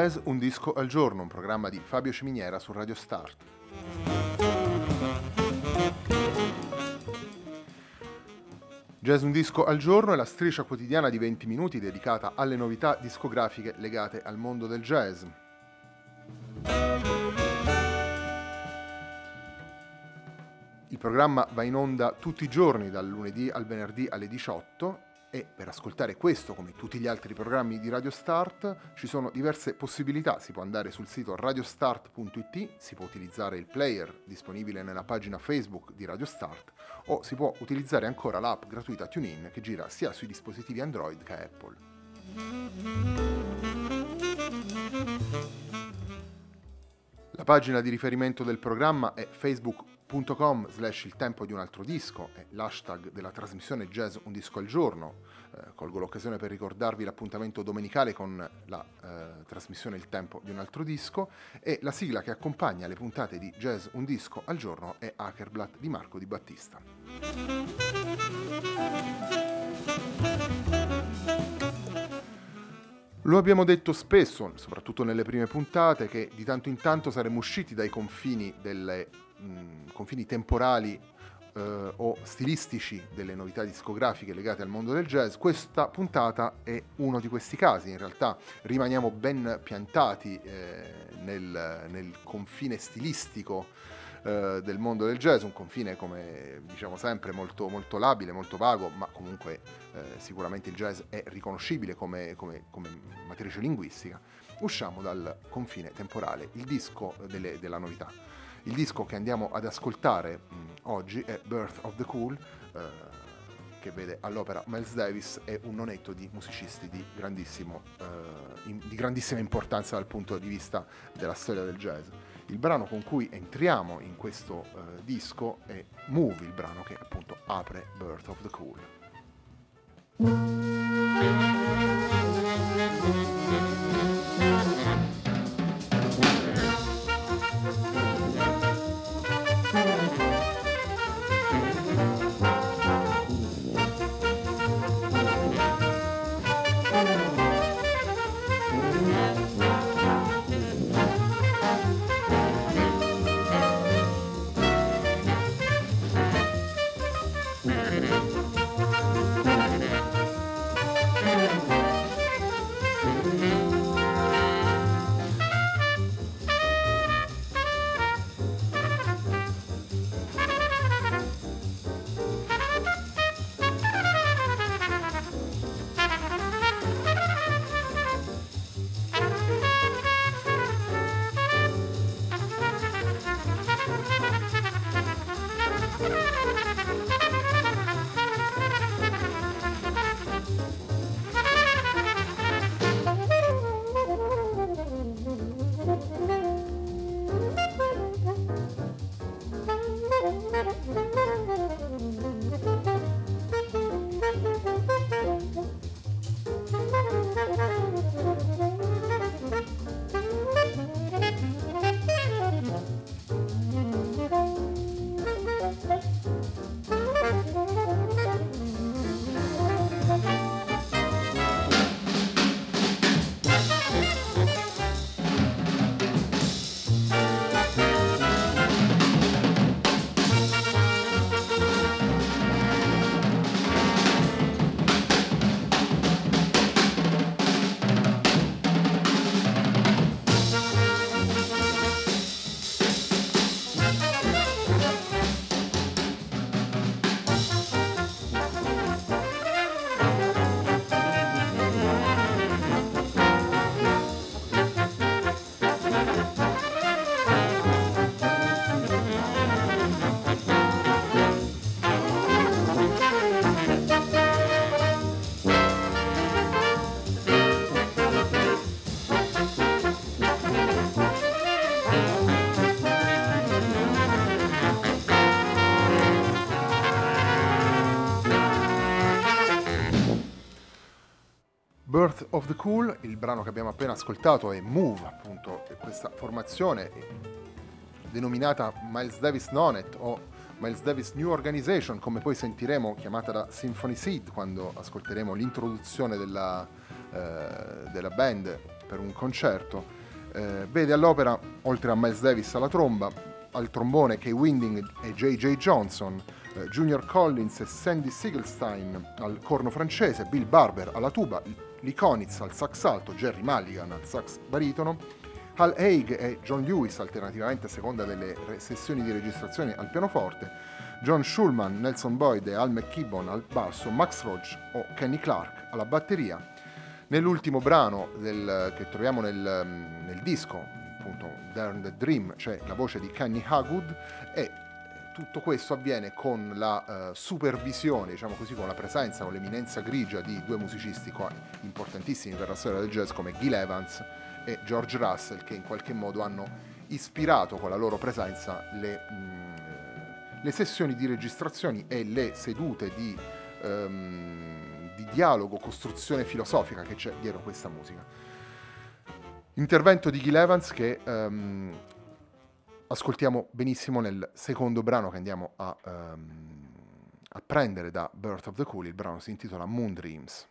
Jazz Un disco al giorno, un programma di Fabio Ciminiera su Radio Start. Jazz Un disco al giorno è la striscia quotidiana di 20 minuti dedicata alle novità discografiche legate al mondo del jazz. Il programma va in onda tutti i giorni dal lunedì al venerdì alle 18 e per ascoltare questo come tutti gli altri programmi di Radio Start ci sono diverse possibilità, si può andare sul sito radiostart.it, si può utilizzare il player disponibile nella pagina Facebook di Radio Start o si può utilizzare ancora l'app gratuita TuneIn che gira sia sui dispositivi Android che Apple. La pagina di riferimento del programma è facebook.com youtube.com slash il tempo di un altro disco è l'hashtag della trasmissione Jazz Un disco al giorno. Eh, colgo l'occasione per ricordarvi l'appuntamento domenicale con la eh, trasmissione Il tempo di un altro disco e la sigla che accompagna le puntate di Jazz Un disco al giorno è Hackerblatt di Marco Di Battista. Lo abbiamo detto spesso, soprattutto nelle prime puntate, che di tanto in tanto saremmo usciti dai confini delle mh, confini temporali eh, o stilistici delle novità discografiche legate al mondo del jazz, questa puntata è uno di questi casi. In realtà rimaniamo ben piantati eh, nel, nel, confine stilistico eh, del mondo del jazz, un confine come diciamo sempre molto, molto labile, molto vago, ma comunque eh, sicuramente il jazz è riconoscibile come, come, come matrice linguistica. Usciamo dal confine temporale, il disco delle, della novità. Il disco che andiamo ad ascoltare mh, oggi è Birth of the Cool, eh, che vede all'opera Miles Davis e un nonetto di musicisti di, eh, in, di grandissima importanza dal punto di vista della storia del jazz. Il brano con cui entriamo in questo eh, disco è Move, il brano che appunto apre Birth of the Cool. Ha ha ha! Birth of the Cool, il brano che abbiamo appena ascoltato è Move, appunto, questa formazione denominata Miles Davis Nonet o Miles Davis New Organization, come poi sentiremo chiamata da Symphony Seed quando ascolteremo l'introduzione della, eh, della band per un concerto. Eh, vede all'opera, oltre a Miles Davis alla tromba, al trombone Kay Winding e J.J. Johnson, eh, Junior Collins e Sandy Siegelstein al corno francese, Bill Barber alla tuba, Lee Konitz al sax alto, Jerry Mulligan al sax baritono, Hal Haig e John Lewis alternativamente a seconda delle sessioni di registrazione al pianoforte, John Schulman, Nelson Boyd e Al McKibbon al basso, Max Roach o Kenny Clark alla batteria. Nell'ultimo brano del, che troviamo nel, nel disco, appunto Darn the Dream, c'è la voce di Kenny Hagwood e tutto questo avviene con la uh, supervisione, diciamo così, con la presenza, con l'eminenza grigia di due musicisti importantissimi per la storia del jazz come Gil Evans e George Russell che in qualche modo hanno ispirato con la loro presenza le, mh, mm, le sessioni di registrazioni e le sedute di, um, di dialogo, costruzione filosofica che c'è dietro questa musica. Intervento di Gil Evans che um, ascoltiamo benissimo nel secondo brano che andiamo a, um, a prendere da Birth of the Cool, il brano si intitola Moon Dreams.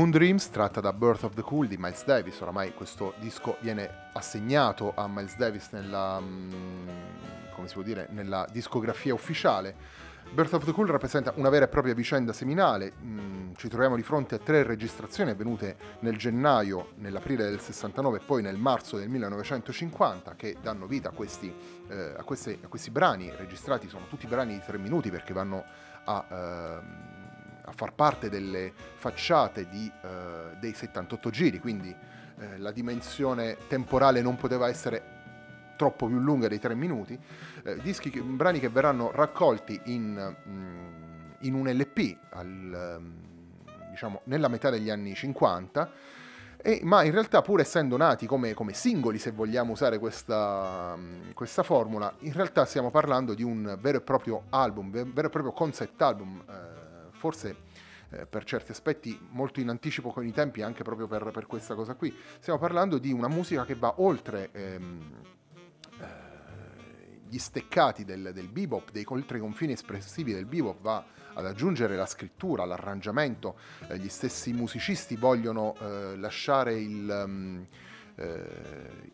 Moon Dreams tratta da Birth of the Cool di Miles Davis, oramai questo disco viene assegnato a Miles Davis nella, mm, dire, nella discografia ufficiale. Birth of the Cool rappresenta una vera e propria vicenda seminale, mm, ci troviamo di fronte a tre registrazioni avvenute nel gennaio, nell'aprile del 69 e poi nel marzo del 1950 che danno vita a questi, eh, a questi, a questi brani. Registrati, sono tutti brani di tre minuti perché vanno a... Eh, a far parte delle facciate di, uh, dei 78 giri, quindi uh, la dimensione temporale non poteva essere troppo più lunga dei 3 minuti, uh, dischi brani che verranno raccolti in, mm, in un LP al, um, diciamo, nella metà degli anni 50 e, ma in realtà pur essendo nati come, come singoli, se vogliamo usare questa, questa, formula, in realtà stiamo parlando di un vero e proprio album, vero e proprio concept album, eh, forse eh, per certi aspetti molto in anticipo con i tempi anche proprio per, per, questa cosa qui. Stiamo parlando di una musica che va oltre... Ehm, eh, gli steccati del, del bebop, dei oltre i confini espressivi del bebop, va ad aggiungere la scrittura, l'arrangiamento, eh, gli stessi musicisti vogliono eh, lasciare il, um,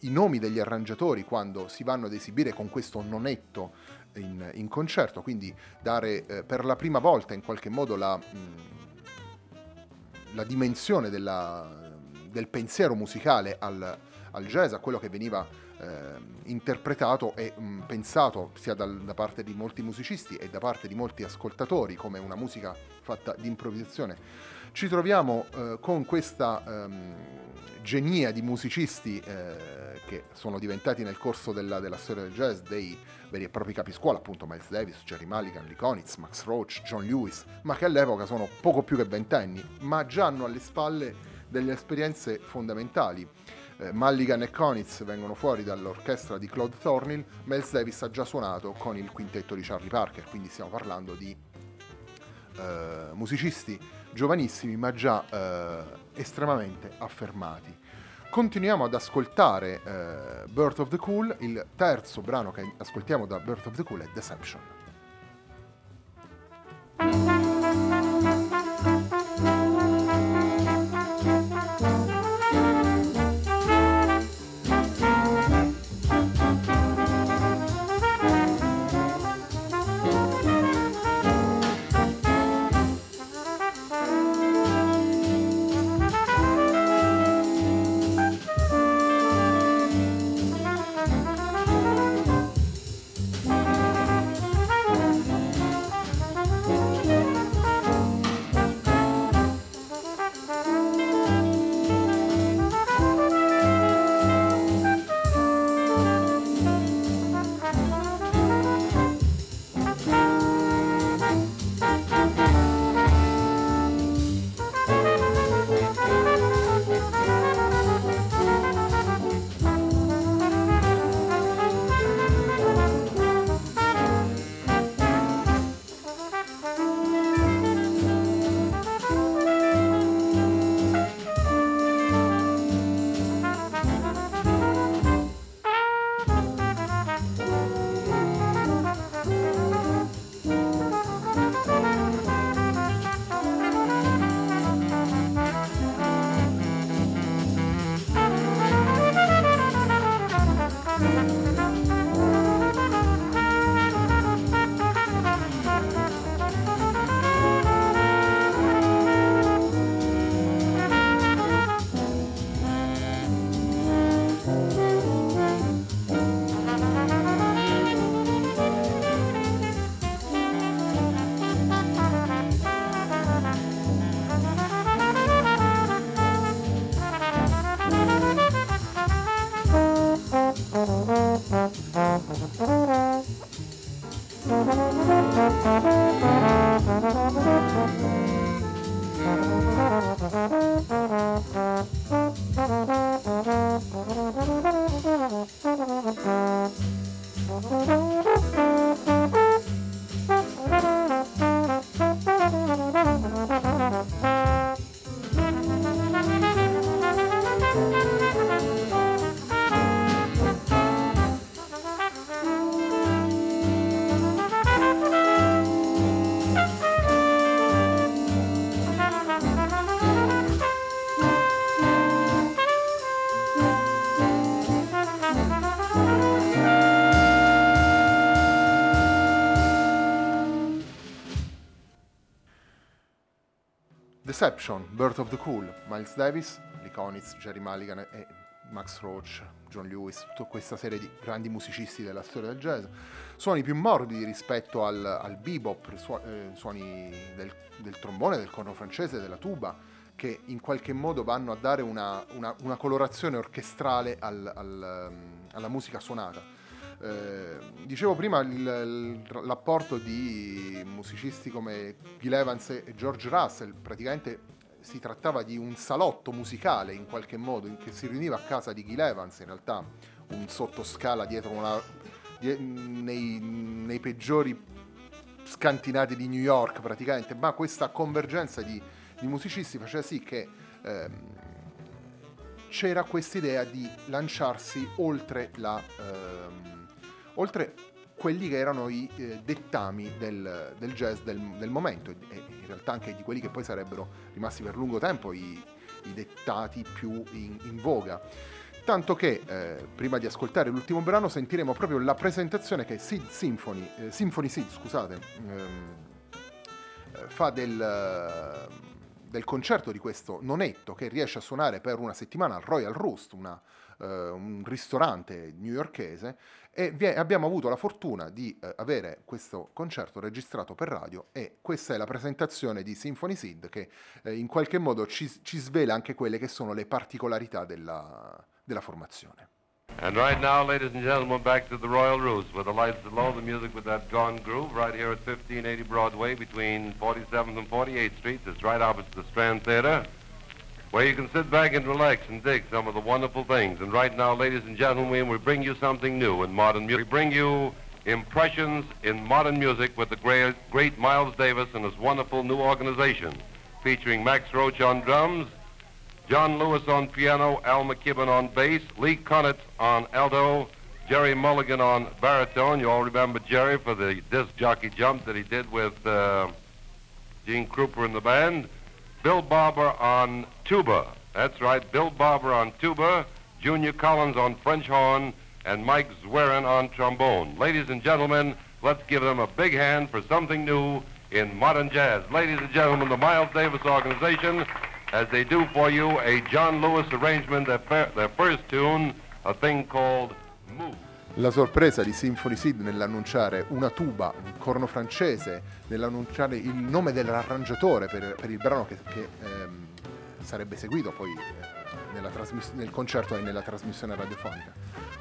i nomi degli arrangiatori quando si vanno ad esibire con questo nonetto in, in concerto, quindi dare eh, per la prima volta in qualche modo la, mh, mm, la dimensione della, del pensiero musicale al, al jazz, a quello che veniva interpretato e mh, mm, pensato sia dal, da parte di molti musicisti e da parte di molti ascoltatori come una musica fatta di improvvisazione. Ci troviamo eh, con questa ehm, genia di musicisti eh, che sono diventati nel corso della, della, storia del jazz dei veri e propri capiscuola, appunto Miles Davis, Jerry Mulligan, Lee Konitz, Max Roach, John Lewis, ma che all'epoca sono poco più che ventenni, ma già hanno alle spalle delle esperienze fondamentali eh, Mulligan e Konitz vengono fuori dall'orchestra di Claude Thornhill, Miles Davis ha già suonato con il quintetto di Charlie Parker, quindi stiamo parlando di eh, musicisti giovanissimi ma già eh, estremamente affermati. Continuiamo ad ascoltare eh, Birth of the Cool, il terzo brano che ascoltiamo da Birth of the Cool è Deception. Deception, Birth of the Cool, Miles Davis, Lee Konitz, Jerry Mulligan e Max Roach, John Lewis, tutta questa serie di grandi musicisti della storia del jazz, suoni più morbidi rispetto al, al bebop, eh, suoni del, del, trombone, del corno francese, della tuba, che in qualche modo vanno a dare una, una, una colorazione orchestrale al, al, alla musica suonata. Eh, dicevo prima il, il, l'apporto di musicisti come Gil Evans e George Russell, praticamente si trattava di un salotto musicale in qualche modo, che si riuniva a casa di Gil Evans, in realtà un sottoscala dietro una, die, nei, nei, peggiori scantinati di New York praticamente, ma questa convergenza di, di musicisti faceva sì che ehm, c'era questa idea di lanciarsi oltre la... Ehm, oltre quelli che erano i eh, dettami del, del jazz del, del, momento e in realtà anche di quelli che poi sarebbero rimasti per lungo tempo i, i dettati più in, in, voga. Tanto che eh, prima di ascoltare l'ultimo brano sentiremo proprio la presentazione che Sid Symphony, eh, Symphony Sid, scusate, ehm, eh, fa del, del, concerto di questo nonetto che riesce a suonare per una settimana al Royal Roost, una, eh, un ristorante newyorkese, e abbiamo avuto la fortuna di eh, avere questo concerto registrato per radio e questa è la presentazione di Symphony Sid che eh, in qualche modo ci, ci, svela anche quelle che sono le particolarità della, della formazione. And right now, ladies and gentlemen, back to the Royal Roost, where the lights are low, the music with that gone groove, right here at 1580 Broadway between 47th and 48th Streets. It's right opposite the Strand Theater. where you can sit back and relax and dig some of the wonderful things. And right now, ladies and gentlemen, we bring you something new in modern music. We bring you impressions in modern music with the great, great Miles Davis and his wonderful new organization, featuring Max Roach on drums, John Lewis on piano, Al McKibben on bass, Lee Conant on alto, Jerry Mulligan on baritone. You all remember Jerry for the disc jockey jump that he did with uh, Gene Krupa in the band. Bill Barber on tuba. That's right, Bill Barber on tuba, Junior Collins on French horn, and Mike Zwerin on trombone. Ladies and gentlemen, let's give them a big hand for something new in modern jazz. Ladies and gentlemen, the Miles Davis Organization, as they do for you a John Lewis arrangement, their, their first tune, a thing called Move. La sorpresa di Symphony Sid nell'annunciare una tuba, un corno francese, nell'annunciare il nome dell'arrangiatore per, per il brano che, che ehm, sarebbe seguito poi eh, trasmiss- nel concerto e nella trasmissione radiofonica.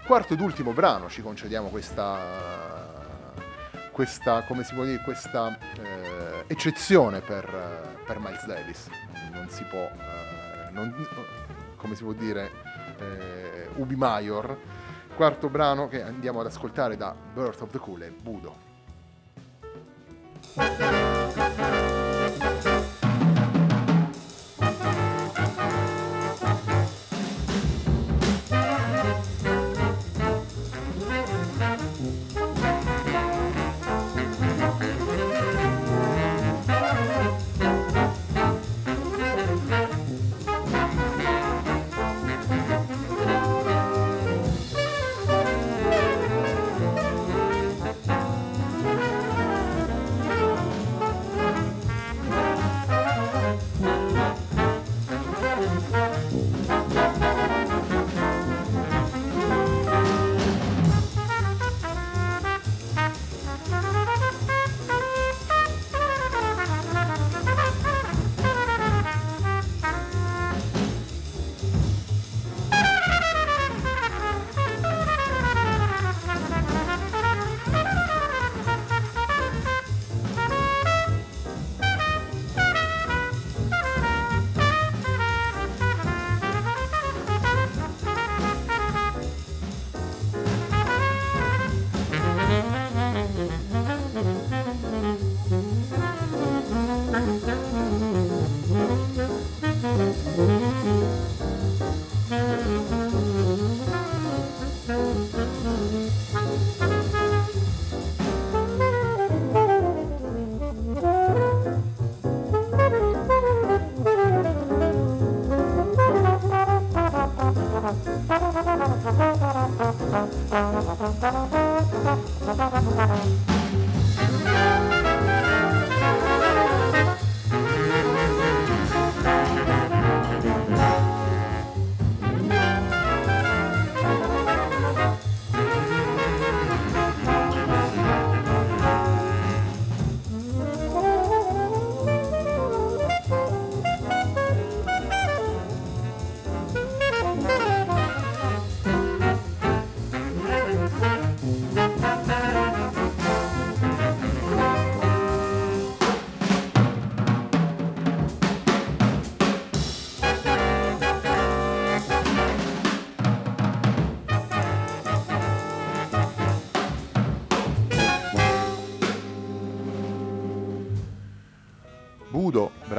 Quarto ed ultimo brano, ci concediamo questa, questa come si può dire, questa eh, eccezione per, per, Miles Davis. Non si può, eh, non, come si può dire, eh, ubi maior quarto brano che andiamo ad ascoltare da Birth of the Cool è Budo. Bye.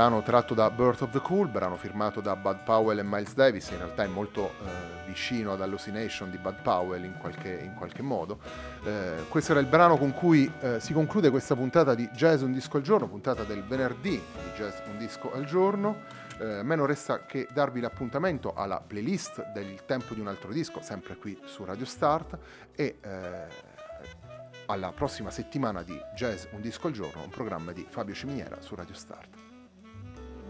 Brano tratto da Birth of the Cool, brano firmato da Bud Powell e Miles Davis, in realtà è molto eh, vicino ad Hallucination di Bud Powell in qualche, in qualche modo. Eh, questo era il brano con cui eh, si conclude questa puntata di Jazz Un Disco al Giorno, puntata del venerdì di Jazz Un Disco al Giorno. Eh, a me non resta che darvi l'appuntamento alla playlist del tempo di un altro disco, sempre qui su Radio Start, e eh, alla prossima settimana di Jazz Un Disco al Giorno, un programma di Fabio Ciminiera su Radio Start.